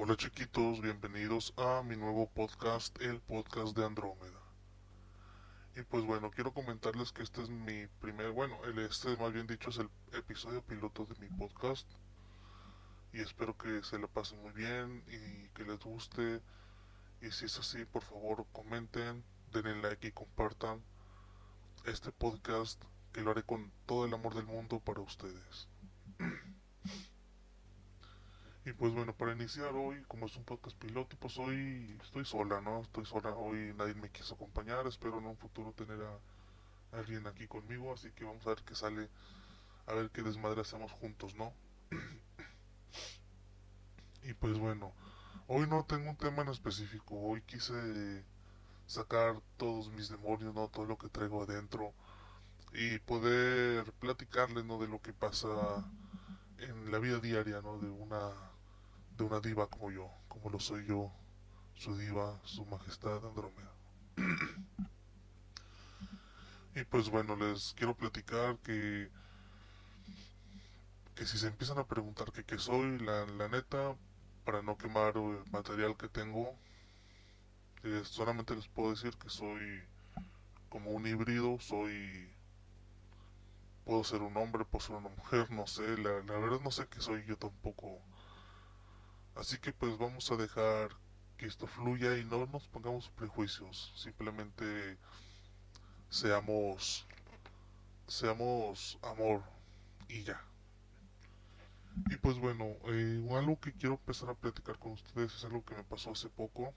Hola chiquitos, bienvenidos a mi nuevo podcast, el podcast de Andrómeda. Y pues bueno, quiero comentarles que este es mi primer, bueno, el este más bien dicho es el episodio piloto de mi podcast. Y espero que se lo pasen muy bien y que les guste. Y si es así, por favor comenten, denle like y compartan este podcast que lo haré con todo el amor del mundo para ustedes. Y pues bueno, para iniciar hoy, como es un podcast piloto, pues hoy estoy sola, ¿no? Estoy sola, hoy nadie me quiso acompañar, espero en un futuro tener a alguien aquí conmigo, así que vamos a ver qué sale, a ver qué desmadre hacemos juntos, ¿no? y pues bueno, hoy no tengo un tema en específico, hoy quise sacar todos mis demonios, ¿no? Todo lo que traigo adentro y poder platicarles, ¿no? De lo que pasa en la vida diaria, ¿no? De una de una diva como yo, como lo soy yo, su diva, su majestad Andrómeda. y pues bueno, les quiero platicar que que si se empiezan a preguntar que qué soy, la, la neta, para no quemar el material que tengo, eh, solamente les puedo decir que soy como un híbrido, soy puedo ser un hombre, puedo ser una mujer, no sé, la, la verdad no sé qué soy yo tampoco Así que pues vamos a dejar que esto fluya y no nos pongamos prejuicios, simplemente seamos seamos amor y ya. Y pues bueno, eh, algo que quiero empezar a platicar con ustedes es algo que me pasó hace poco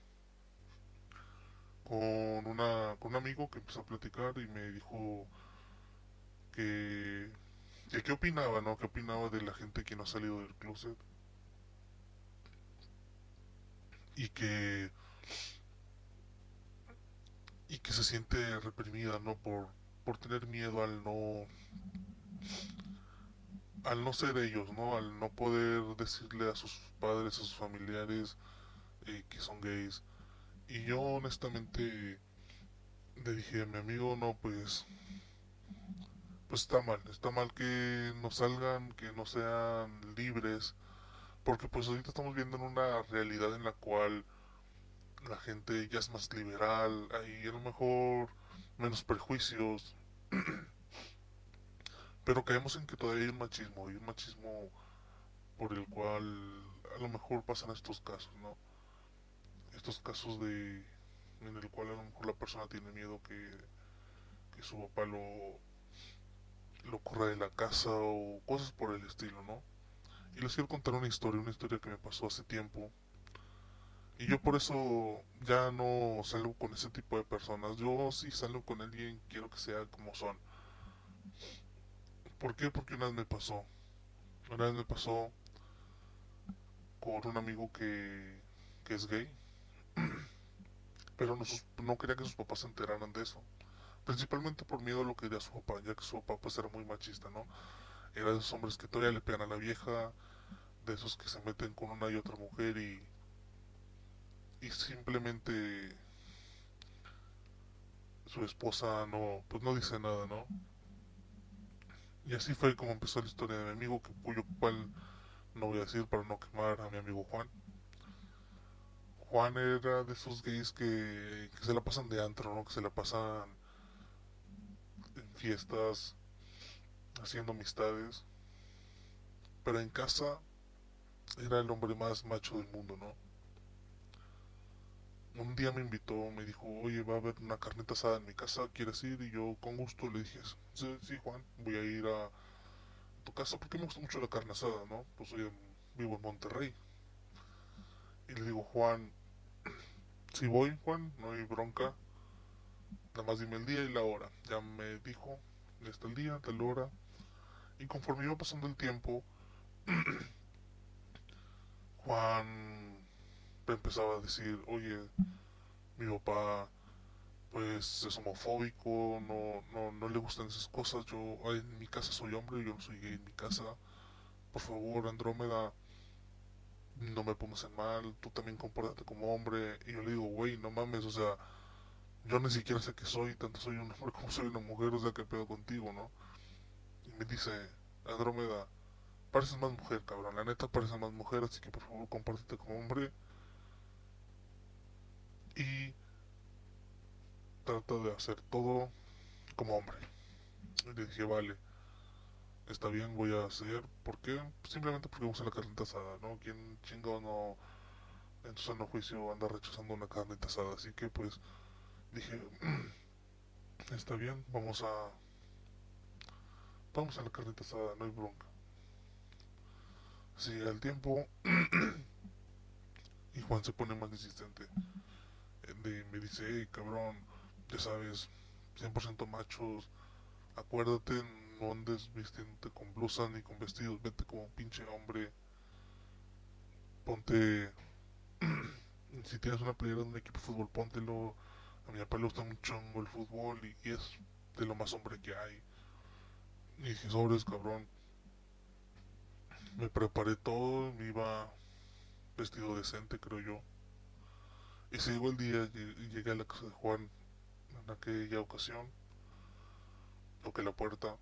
con una con un amigo que empezó a platicar y me dijo que, que qué opinaba, ¿no? ¿Qué opinaba de la gente que no ha salido del closet? Y que y que se siente reprimida no por por tener miedo al no al no ser ellos no al no poder decirle a sus padres a sus familiares eh, que son gays. Y yo honestamente le dije a mi amigo no pues pues está mal está mal que no salgan que no sean libres porque pues ahorita estamos viendo en una realidad en la cual la gente ya es más liberal, hay a lo mejor menos prejuicios, pero caemos en que todavía hay un machismo, y un machismo por el cual a lo mejor pasan estos casos, ¿no? Estos casos de en el cual a lo mejor la persona tiene miedo que, que su papá lo lo corra de la casa o cosas por el estilo, ¿no? Y les quiero contar una historia, una historia que me pasó hace tiempo. Y yo por eso ya no salgo con ese tipo de personas. Yo si salgo con alguien quiero que sea como son. ¿Por qué? Porque una vez me pasó. Una vez me pasó con un amigo que, que es gay. Pero no, no quería que sus papás se enteraran de eso. Principalmente por miedo a lo que diría su papá, ya que su papá pues era muy machista, ¿no? Era de esos hombres que todavía le pegan a la vieja, de esos que se meten con una y otra mujer y, y simplemente su esposa no, pues no dice nada, ¿no? Y así fue como empezó la historia de mi amigo, cuyo cual no voy a decir para no quemar a mi amigo Juan. Juan era de esos gays que, que se la pasan de antro, ¿no? Que se la pasan en fiestas, haciendo amistades. Pero en casa era el hombre más macho del mundo, ¿no? Un día me invitó, me dijo, oye, va a haber una carnita asada en mi casa, ¿quieres ir? Y yo con gusto le dije, sí, sí Juan, voy a ir a tu casa porque me gusta mucho la carne asada, ¿no? Pues yo vivo en Monterrey. Y le digo, Juan, si voy, Juan, no hay bronca, nada más dime el día y la hora. Ya me dijo, está el día, tal hora, y conforme iba pasando el tiempo, Juan empezaba a decir, oye, mi papá pues es homofóbico, no, no, no le gustan esas cosas, yo en mi casa soy hombre, yo no soy gay en mi casa, por favor Andrómeda, no me pongas en mal, tú también compórtate como hombre, y yo le digo, güey, no mames, o sea, yo ni siquiera sé qué soy, tanto soy un hombre como soy una mujer, o sea, qué pedo contigo, ¿no? Me dice, Andrómeda, pareces más mujer, cabrón. La neta pareces más mujer, así que por favor compártete como hombre. Y trata de hacer todo como hombre. Y le dije, vale, está bien, voy a hacer. ¿Por qué? Simplemente porque usa la carnita asada, ¿no? ¿Quién chingo no en su sano juicio anda rechazando una carnita asada? Así que pues dije, está bien, vamos a... Vamos a la carnita asada, no hay bronca. Sigue el tiempo y Juan se pone más insistente. De, me dice, hey cabrón, ya sabes, 100% machos, acuérdate, no andes vistiéndote con blusas ni con vestidos, vete como un pinche hombre, ponte, si tienes una playera de un equipo de fútbol, póntelo, a mi papá le gusta mucho el fútbol y, y, es de lo más hombre que hay. Dije, sobres, cabrón. Me preparé todo, me iba vestido decente, creo yo. Y se llegó el día llegué a la casa de Juan en aquella ocasión. Toqué la puerta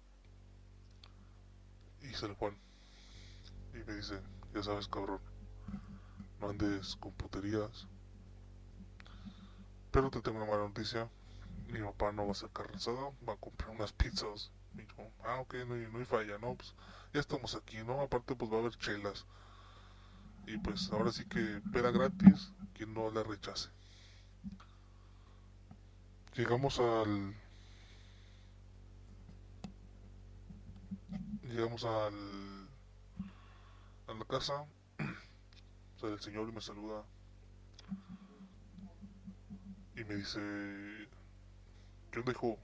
y sale Juan. Y me dice, ya sabes cabrón, no andes con puterías. Pero te tengo una mala noticia. Mi papá no va a sacar asada, va a comprar unas pizzas. Y yo, ah, ok, no no hay falla, ¿no? Pues ya estamos aquí, ¿no? Aparte, pues va a haber chelas. Y pues ahora sí que pera gratis, quien no la rechace. Llegamos al. Llegamos al. a la casa. Sale el señor me saluda. Y me dice. ¿Qué onda, hijo?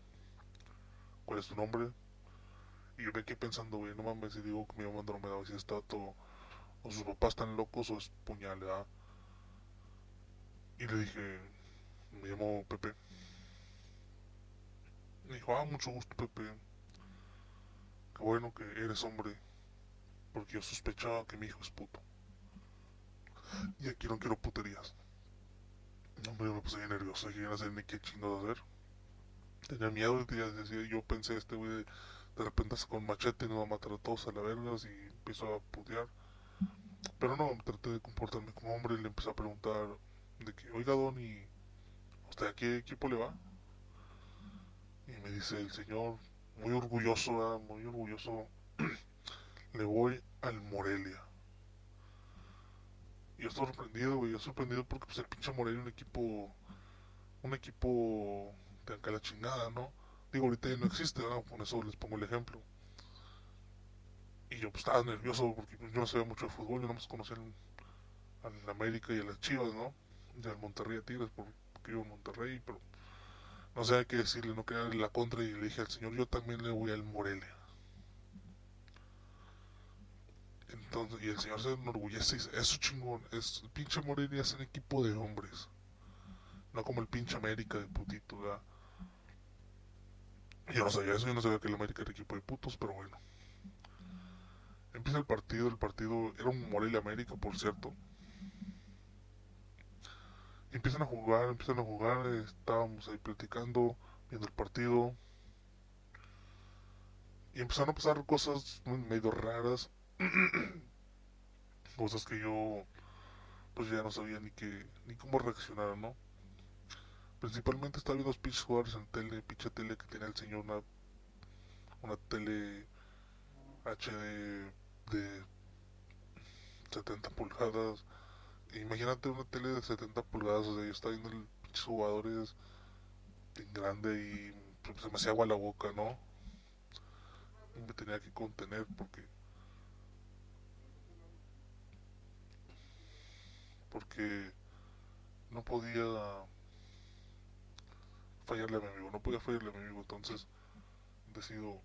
¿Cuál es tu nombre? Y yo me quedé pensando, güey, no mames, si digo que mi mamá no me da, si está todo. O sus papás están locos o es puñal, ¿verdad? Y le dije, me llamo Pepe. Me dijo, ah, mucho gusto, Pepe. Qué bueno que eres hombre. Porque yo sospechaba que mi hijo es puto. Y aquí no quiero puterías. Hombre, me puse bien nervioso. Dije, no sé ni qué chingados hacer. Tenía miedo, ya decía, yo pensé, este güey de, repente con machete y nos va a matar a todos a la verga y empiezo a putear. Pero no, traté de comportarme como hombre y le empecé a preguntar de que, oiga, Don, ¿y usted a qué equipo le va? Y me dice el señor, muy orgulloso, muy orgulloso, le voy al Morelia. Y yo sorprendido, güey, yo sorprendido porque pues el pinche Morelia un equipo, un equipo de acá la chingada, ¿no? Digo, ahorita ya no existe, ¿no? Con eso les pongo el ejemplo. Y yo pues estaba nervioso porque pues, yo no sabía mucho de fútbol, yo no más conocía al América y a las Chivas, ¿no? Y al Monterrey a Tigres, porque yo en Monterrey, pero no sé qué decirle, no quería la contra y le dije al señor, yo también le voy al Morelia. Entonces, y el señor se enorgullece y dice, eso chingón, es, el pinche Morelia es un equipo de hombres. No como el pinche América de putito, ¿verdad? Yo no sabía eso, yo no sabía que el América era equipo de putos, pero bueno. Empieza el partido, el partido era un Morelia América, por cierto. Empiezan a jugar, empiezan a jugar, estábamos ahí platicando, viendo el partido. Y empezaron a pasar cosas medio raras. cosas que yo pues ya no sabía ni qué, ni cómo reaccionar, ¿no? Principalmente estaba viendo pinches jugadores en tele, pinche tele que tenía el señor una, una tele HD de 70 pulgadas. Imagínate una tele de 70 pulgadas, o sea, yo estaba viendo pinches jugadores en grande y pues, se me hacía agua la boca, ¿no? Me tenía que contener porque porque no podía fallarle a mi amigo, no podía fallarle a mi amigo, entonces decido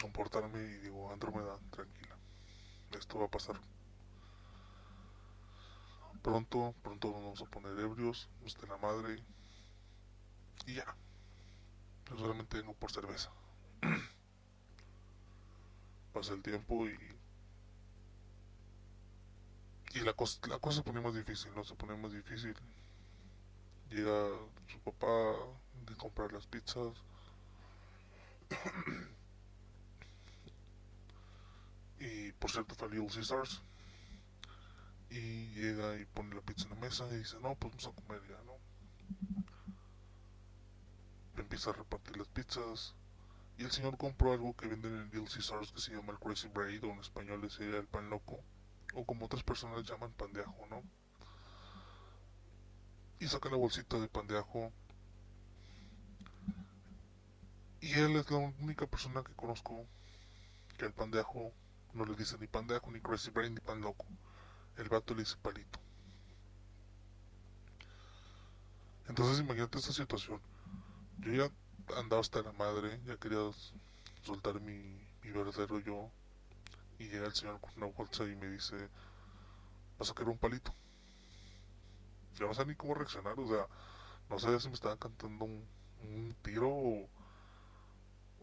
comportarme y digo, Andrómeda, tranquila, esto va a pasar. Pronto, pronto nos vamos a poner ebrios, usted la madre, y ya. Yo solamente vengo por cerveza. Pasa el tiempo y. Y la cosa, la cosa se pone más difícil, ¿no? Se pone más difícil. Llega su papá de comprar las pizzas. Y por cierto fue Little Caesars. Y llega y pone la pizza en la mesa y dice, no, pues vamos a comer ya, ¿no? Empieza a repartir las pizzas. Y el señor compró algo que venden en Little Caesars que se llama el Crazy Braid, o en español sería el pan loco. O como otras personas llaman pan de ajo, ¿no? Y saca la bolsita de pan. Y él es la única persona que conozco que el pan no le dice ni pan ni crazy brain, ni pan loco. El vato le dice palito. Entonces imagínate esta situación. Yo ya andaba hasta la madre, ya quería soltar mi, mi verdadero yo. Y llega el señor con una bolsa y me dice, vas a querer un palito. Yo no sé ni cómo reaccionar, o sea, no sé si me estaban cantando un, tiro o,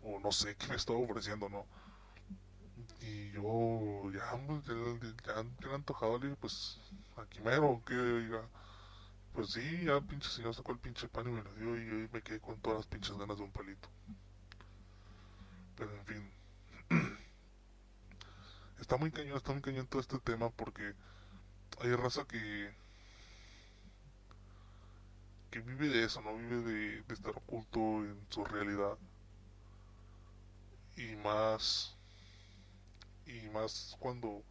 o no sé qué me estaba ofreciendo, ¿no? Y yo ya, pues, ya, ya, ya antojado, le dije, pues aquí mero, que diga. Pues sí, ya pinche señor sacó el pinche pan y me lo dio y ahí me quedé con todas las pinches ganas de un palito. Pero en fin. Está muy cañón, está muy cañón todo este tema porque hay raza que vive de eso, no vive de, de estar oculto en su realidad y más y más cuando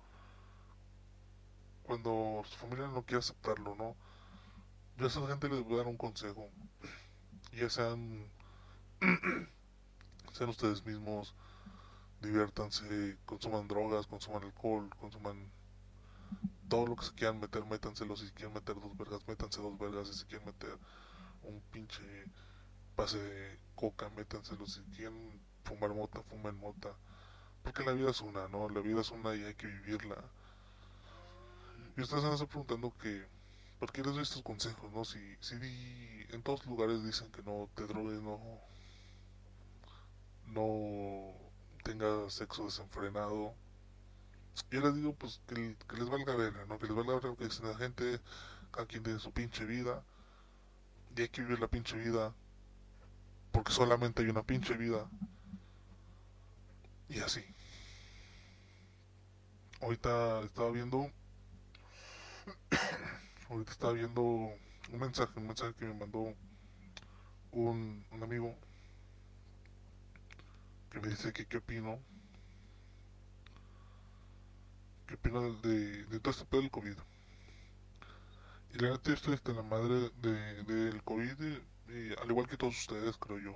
cuando su familia no quiere aceptarlo, ¿no? Yo a esa gente les voy a dar un consejo. Ya sean sean ustedes mismos, diviértanse, consuman drogas, consuman alcohol, consuman todo lo que se quieran meter, métanselo. Si quieren meter dos vergas, métanse dos vergas. Si quieren meter un pinche pase de coca, métanselo. Si quieren fumar mota, fumen mota. Porque la vida es una, ¿no? La vida es una y hay que vivirla. Y ustedes van a estar preguntando que, ¿por qué les doy estos consejos, no? Si, si en todos lugares dicen que no te drogues, no, no tengas sexo desenfrenado. Yo les digo, pues, que, les valga ver, ¿no? Que les valga ver lo que dice la gente, cada quien tiene su pinche vida. Y hay que vivir la pinche vida. Porque solamente hay una pinche vida. Y así. Ahorita estaba viendo. ahorita estaba viendo un mensaje, un mensaje que me mandó un, un amigo que me dice que qué opino. ¿Qué opino de, de, todo este pedo del COVID? Y la neta, estoy hasta la madre de, del COVID, y, al igual que todos ustedes, creo yo.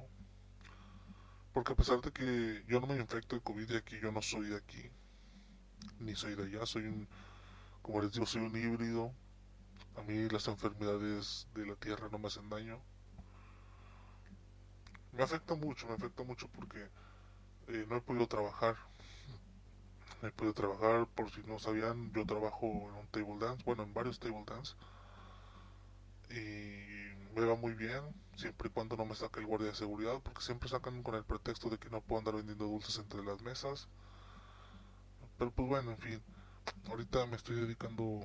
Porque a pesar de que yo no me infecto de COVID de aquí, yo no soy de aquí, ni soy de allá, soy un, como les digo, soy un híbrido. A mí las enfermedades de la tierra no me hacen daño. Me afecta mucho, me afecta mucho porque eh, no he podido trabajar. He podido trabajar, por si no sabían, yo trabajo en un table dance, bueno, en varios table dance. Y me va muy bien, siempre y cuando no me saque el guardia de seguridad, porque siempre sacan con el pretexto de que no puedo andar vendiendo dulces entre las mesas. Pero pues bueno, en fin, ahorita me estoy dedicando,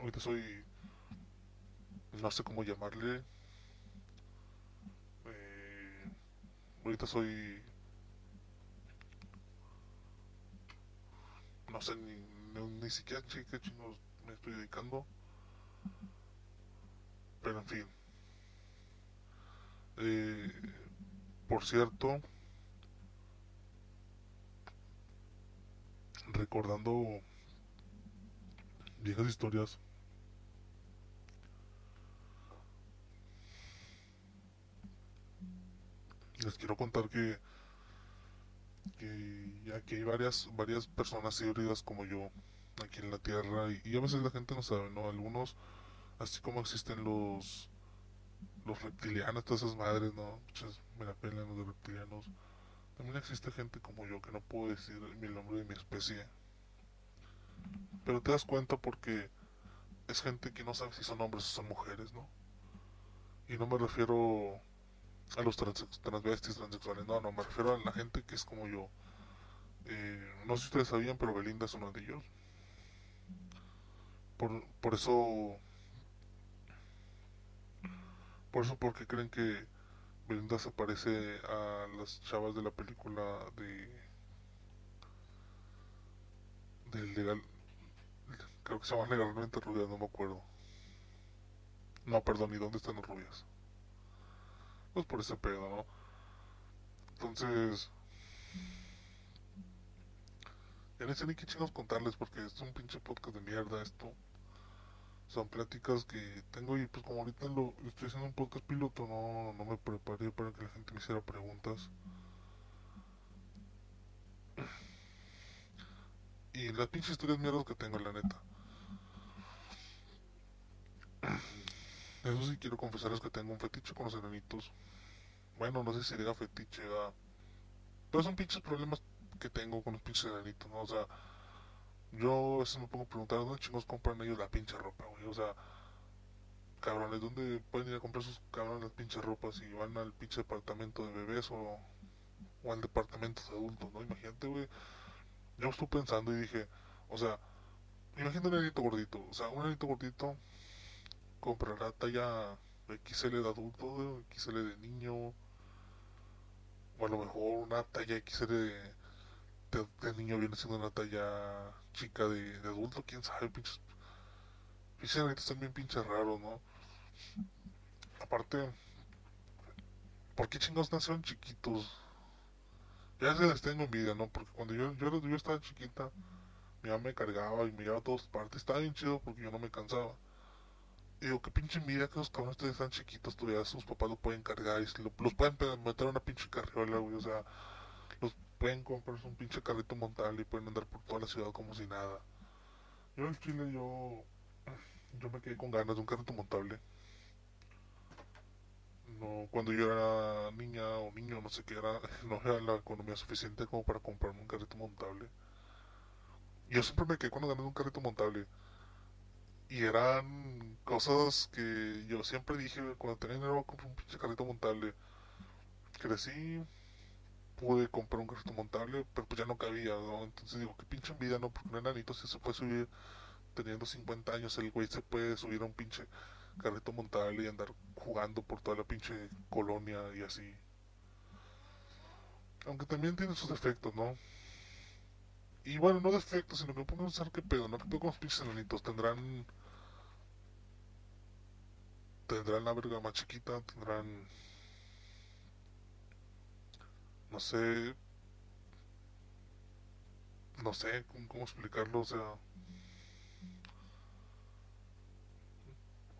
ahorita soy, no sé cómo llamarle, eh, ahorita soy, no sé ni, ni, siquiera qué chingos me estoy dedicando, pero en fin. Eh, por cierto, recordando viejas historias, les quiero contar que, que aquí hay varias, varias personas híbridas como yo aquí en la Tierra y, y a veces la gente no sabe, ¿no? Algunos, así como existen los los reptilianos, todas esas madres, ¿no? Muchas me la pelan los reptilianos. También existe gente como yo que no puedo decir el nombre de mi especie. Pero te das cuenta porque es gente que no sabe si son hombres o son mujeres, ¿no? Y no me refiero a los trans transvestis, transexuales, no, no, me refiero a la gente que es como yo. Eh, no sé si ustedes sabían, pero Belinda es uno de ellos. Por, por eso por eso, porque creen que Belinda se parece a las chavas de la película de del legal, creo que se llama legalmente rubias, no me acuerdo. No, perdón, ¿y dónde están las rubias? Pues por ese pedo, ¿no? Entonces, ya no sé ni qué chingos contarles porque es un pinche podcast de mierda esto. Son pláticas que tengo y pues como ahorita lo estoy haciendo un podcast piloto, no, no me preparé para que la gente me hiciera preguntas. Y las pinches historias mierdas que tengo, la neta. Eso sí quiero confesarles que tengo un fetiche con los enanitos. Bueno, no sé si diga fetiche, pero son pinches problemas que tengo con los pinches enanitos, ¿no? O sea, yo a veces me pongo a preguntar dónde chingos compran ellos la pinche ropa, güey. O sea, cabrones, ¿dónde pueden ir a comprar sus cabrones las pinches ropas y van al pinche departamento de bebés o, o al departamento de adultos, ¿no? Imagínate, güey. Yo estuve pensando y dije, o sea, imagínate un enanito gordito. O sea, un enanito gordito comprará talla XL de adulto, XL de niño, o a lo mejor una talla XL de de, niño viene siendo una talla chica de, adulto, quién sabe, pinches. Pinches están bien pinches raros, ¿no? Aparte, ¿por qué chingados nacieron chiquitos? Ya se les tengo envidia, ¿no? Porque cuando yo, yo, yo estaba chiquita, mi mamá me cargaba y me llevaba a todas partes. Estaba bien chido porque yo no me cansaba. Y digo, qué pinche envidia que los cabrones están chiquitos, todavía sus papás lo pueden cargar y los pueden meter a una pinche carriola, güey. O sea, los pueden comprarse un pinche carrito montable y pueden andar por toda la ciudad como si nada. Yo en Chile yo, yo me quedé con ganas de un carrito montable. No, cuando yo era niña o niño, no sé qué era, no era la economía suficiente como para comprarme un carrito montable. Yo siempre me quedé con ganas de un carrito montable. Y eran cosas que yo siempre dije, cuando tenía dinero comprar un pinche carrito montable. Crecí, pude comprar un carrito montable, pero pues ya no cabía, ¿no? Entonces digo, qué pinche vida, ¿no? Porque un enanito si se puede subir teniendo 50 años, el güey se puede subir a un pinche carrito montable y andar jugando por toda la pinche colonia y así. Aunque también tiene sus defectos, ¿no? Y bueno, no defectos, sino que me pongo a pensar qué pedo, ¿no? ¿Qué pedo con los pinches enanitos? Tendrán... Tendrán la verga más chiquita, tendrán no sé, no sé cómo, explicarlo, o sea,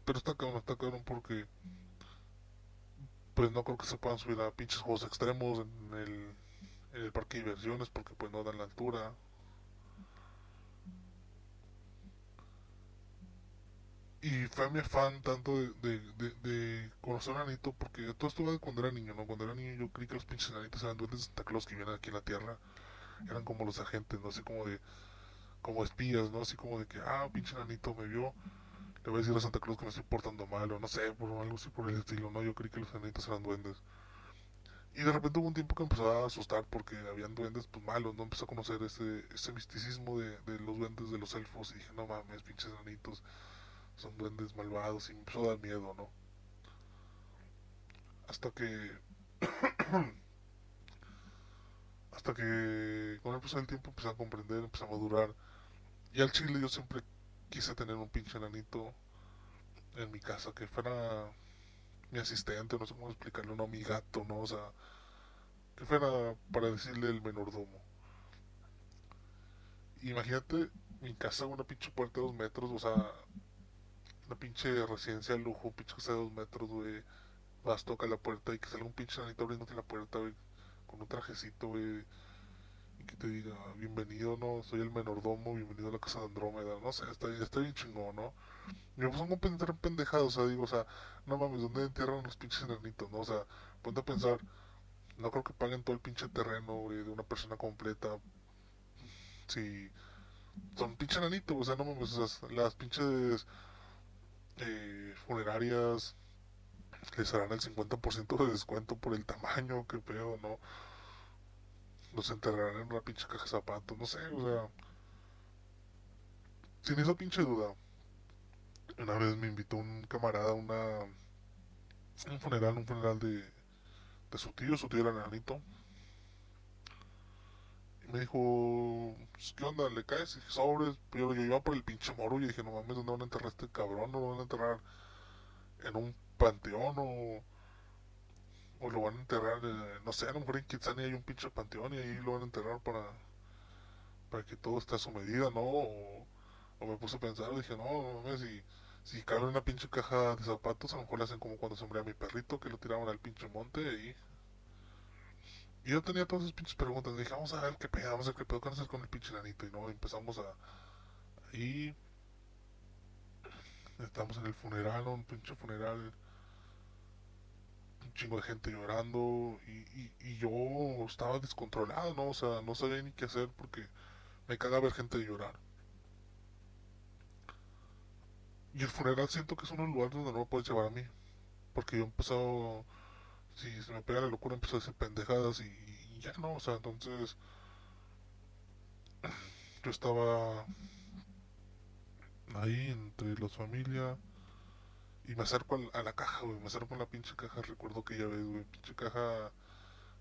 pero está cabrón, está cabrón porque pues no creo que se puedan subir a pinches juegos extremos en el, en el parque de diversiones porque pues no dan la altura y fue mi afán tanto de, de, de, conocer a Anito porque todo esto va cuando era niño, ¿no? Cuando era niño yo creí que los pinches enanitos eran duendes de Santa Claus que vienen aquí en la tierra, eran como los agentes, ¿no? Así como de, como espías, ¿no? Así como de que, ah, pinche enanito me vio, le voy a decir a Santa Claus que me estoy portando mal, o no sé, por algo así por el estilo, ¿no? Yo creí que los enanitos eran duendes. Y de repente hubo un tiempo que empezó a asustar porque habían duendes pues malos, ¿no? Empezó a conocer ese, ese misticismo de, de los duendes de los elfos y dije, no mames, pinches enanitos son duendes malvados y me empezó a dar miedo, ¿no? Hasta que... hasta que con el paso del tiempo empecé a comprender, empecé a madurar. Y al chile yo siempre quise tener un pinche enanito en mi casa, que fuera mi asistente, no sé cómo explicarlo, no mi gato, ¿no? O sea, que fuera para decirle el menordomo. Imagínate mi casa, una pinche puerta de dos metros, o sea, una pinche residencia de lujo, pinche casa de dos metros, güey. Vas, toca la puerta y que salga un pinche nanito abriéndote la puerta, güey. Con un trajecito, güey. Y que te diga, bienvenido, ¿no? Soy el menordomo, bienvenido a la casa de Andrómeda. No sé, está, está bien chingón, ¿no? Y me pongo a pensar pendejado, o sea, digo, o sea, no mames, ¿dónde entierran los pinches enanitos, no? O sea, ponte a pensar, no creo que paguen todo el pinche terreno, güey, de una persona completa. Si son pinche enanitos, o sea, no mames, o sea, las pinches eh, funerarias les harán el 50% de descuento por el tamaño, que pedo, ¿no? Los enterrarán en una pinche caja de zapatos, no sé, o sea. Sin esa pinche duda. Una vez me invitó un camarada a una. Un funeral, un funeral de. de su tío, su tío era nanito. Me dijo, pues, ¿qué onda? ¿Le caes? Y dije, sobres. Pero yo iba por el pinche moro y dije, no mames, ¿dónde van a enterrar a este cabrón? ¿No lo van a enterrar en un panteón o, o lo van a enterrar, eh, no sé, a lo mejor en hay un pinche panteón y ahí lo van a enterrar para, para que todo esté a su medida, ¿no? O, me puse a pensar, dije, no, no mames, si, si cabe una pinche caja de zapatos, a lo mejor le hacen como cuando sembré a mi perrito, que lo tiraban al pinche monte y... Y yo tenía todas esas pinches preguntas, dije, vamos a ver qué pedo, vamos a ver qué pedo, qué hacer con el pinche nanito, y no, empezamos a... Y... Estamos en el funeral, un pinche funeral, un chingo de gente llorando, y, y, y yo estaba descontrolado, ¿no? O sea, no sabía ni qué hacer porque me caga ver gente llorar. Y el funeral siento que es uno de los lugares donde no me puedes llevar a mí. Porque yo he empezado, si se me pega la locura, empiezo a decir pendejadas y, ya no, o sea, entonces yo estaba ahí entre los familia y me acerco a la caja, güey, me acerco a la pinche caja, recuerdo que ya ves, güey, pinche caja,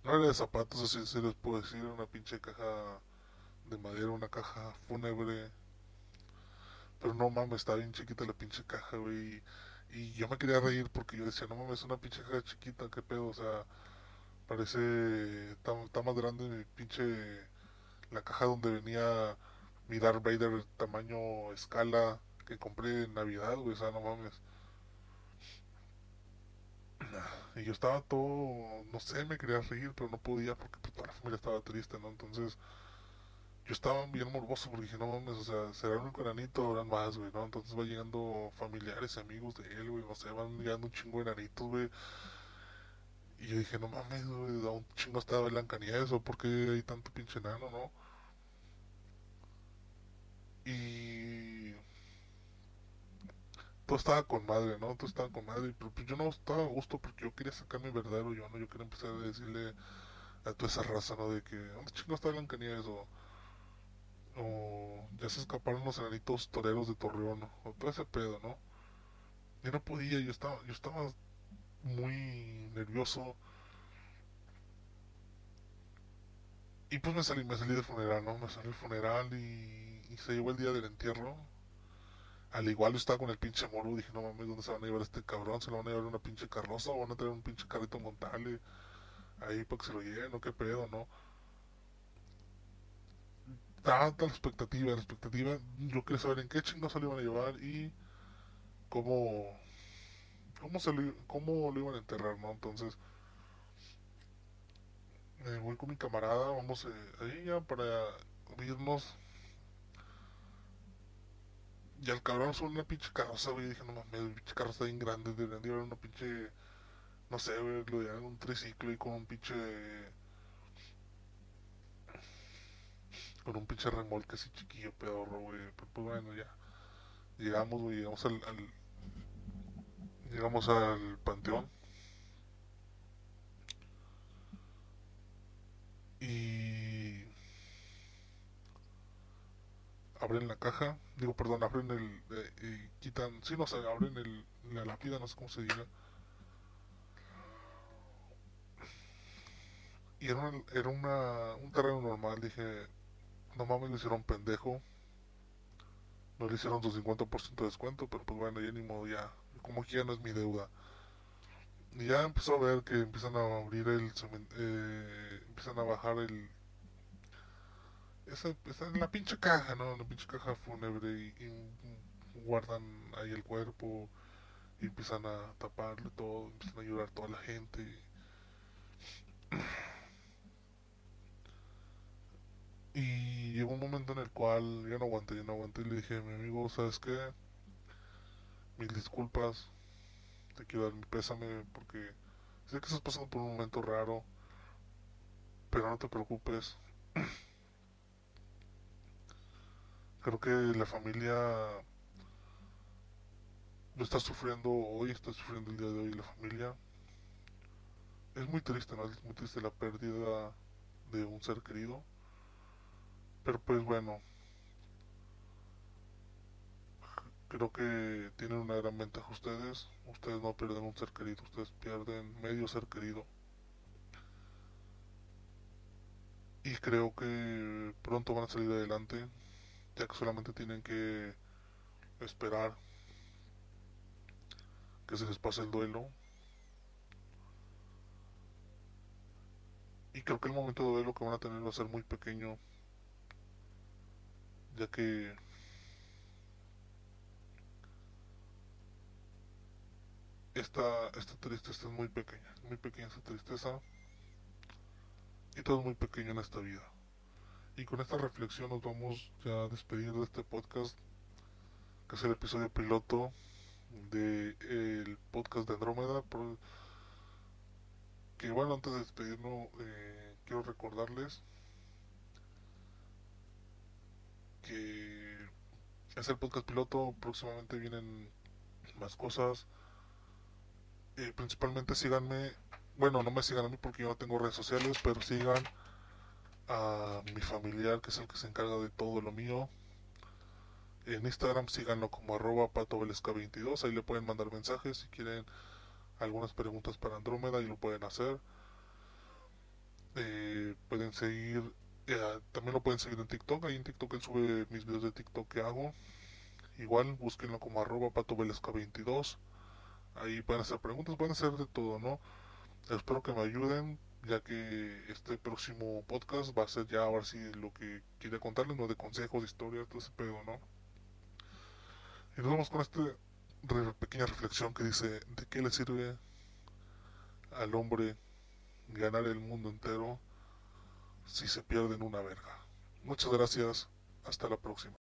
no era de zapatos, así se les puedo decir, una pinche caja de madera, una caja fúnebre, pero no mames, estaba bien chiquita la pinche caja, güey, y yo me quería reír porque yo decía, no mames, es una pinche caja chiquita, qué pedo, o sea, parece, está, está más grande mi pinche, la caja donde venía mi Darth Vader tamaño escala que compré en Navidad, güey, o sea, no mames. Y yo estaba todo, no sé, me quería reír, pero no podía porque pues, toda la familia estaba triste, ¿no? Entonces yo estaba bien morboso porque dije, no mames, o sea, será el único enanito, habrán más, güey, ¿no? Entonces va llegando familiares y amigos de él, güey, no sé, van llegando un chingo de enanitos, güey. Y yo dije, no mames, güey, da un chingo hasta Blancanieves, o por qué hay tanto pinche enano, ¿no? Y todo estaba con madre, ¿no? Todo estaba con madre, pero pues yo no estaba a gusto porque yo quería sacar mi verdadero yo, ¿no? Yo quería empezar a decirle a toda esa raza, ¿no? De que, ¿dónde chingo está Blancanieves? O, o ya se escaparon los enanitos toreros de Torreón. O todo ese pedo, ¿no? Yo no podía, yo estaba, yo estaba muy nervioso y pues me salí, me salí del funeral, ¿no? Me salí del funeral y, se llegó el día del entierro. Al igual yo estaba con el pinche moro, dije, no mames, ¿dónde se van a llevar este cabrón? ¿Se lo van a llevar una pinche carroza o van a traer un pinche carrito montable ahí para que se lo lleven o qué pedo, ¿no? Tanta expectativa, la expectativa, yo quería saber en qué chingados se lo iban a llevar y cómo, cómo se lo, cómo lo iban a enterrar, ¿no? Entonces, eh, voy con mi camarada, vamos eh, ahí ya para irnos. Y al cabrón son una pinche carroza, güey. Dije, no mames, el pinche carroza bien grande. Deberían de llevar una pinche, no sé, lo llevan un triciclo y con un pinche, con un pinche remolque así chiquillo, pedorro, güey. Pero pues bueno, ya. Llegamos, güey, llegamos al, al- llegamos al panteón. Y abren la caja, digo, perdón, abren el, eh, y quitan, sí, no sé, abren el, la lápida, no sé cómo se diga. Y era, era una, un terreno normal, dije, no mames, le hicieron pendejo, no le hicieron su 50% de descuento, pero pues bueno, ya ni modo, ya, como que ya no es mi deuda. Y ya empezó a ver que empiezan a abrir el, eh, empiezan a bajar el, esa, esa la pinche caja, ¿no? La pinche caja fúnebre y, y guardan ahí el cuerpo y empiezan a taparle todo, empiezan a llorar toda la gente. Llegó un momento en el cual yo no aguanté, yo no aguanté y le dije mi amigo, ¿sabes qué? Mil disculpas, te quiero dar mi pésame porque sé que estás pasando por un momento raro, pero no te preocupes. Creo que la familia lo está sufriendo hoy, está sufriendo el día de hoy la familia. Es muy triste, ¿no? Es muy triste la pérdida de un ser querido. Pero pues bueno, creo que tienen una gran ventaja ustedes. Ustedes no pierden un ser querido, ustedes pierden medio ser querido. y creo que pronto van a salir adelante, ya que solamente tienen que esperar que se les pase el duelo. Y creo que el momento de duelo que van a tener va a ser muy pequeño, ya que esta, esta tristeza es muy pequeña, muy pequeña esta tristeza y todo es muy pequeño en esta vida. Y con esta reflexión nos vamos ya a despedir de este podcast, que es el episodio piloto del el podcast de Andrómeda. que bueno, antes de despedirnos, eh, quiero recordarles que es el podcast piloto, próximamente vienen más cosas. Eh, principalmente síganme bueno, no me sigan a mí porque yo no tengo redes sociales, pero sigan a mi familiar, que es el que se encarga de todo lo mío. En Instagram síganlo como arroba patovelesca22, ahí le pueden mandar mensajes si quieren algunas preguntas para Andrómeda y lo pueden hacer. Eh, pueden seguir, eh, también lo pueden seguir en TikTok, ahí en TikTok él sube mis videos de TikTok que hago. Igual, búsquenlo como arroba patovelesca22. Ahí pueden hacer preguntas, pueden hacer de todo, ¿no? Espero que me ayuden, ya que este próximo podcast va a ser ya ahora sí lo que quiere contarles, no de consejos, historias, todo ese pedo, ¿no? Y nos vamos con esta pequeña reflexión que dice, ¿de qué le sirve al hombre ganar el mundo entero si se pierde en una verga? Muchas gracias, hasta la próxima.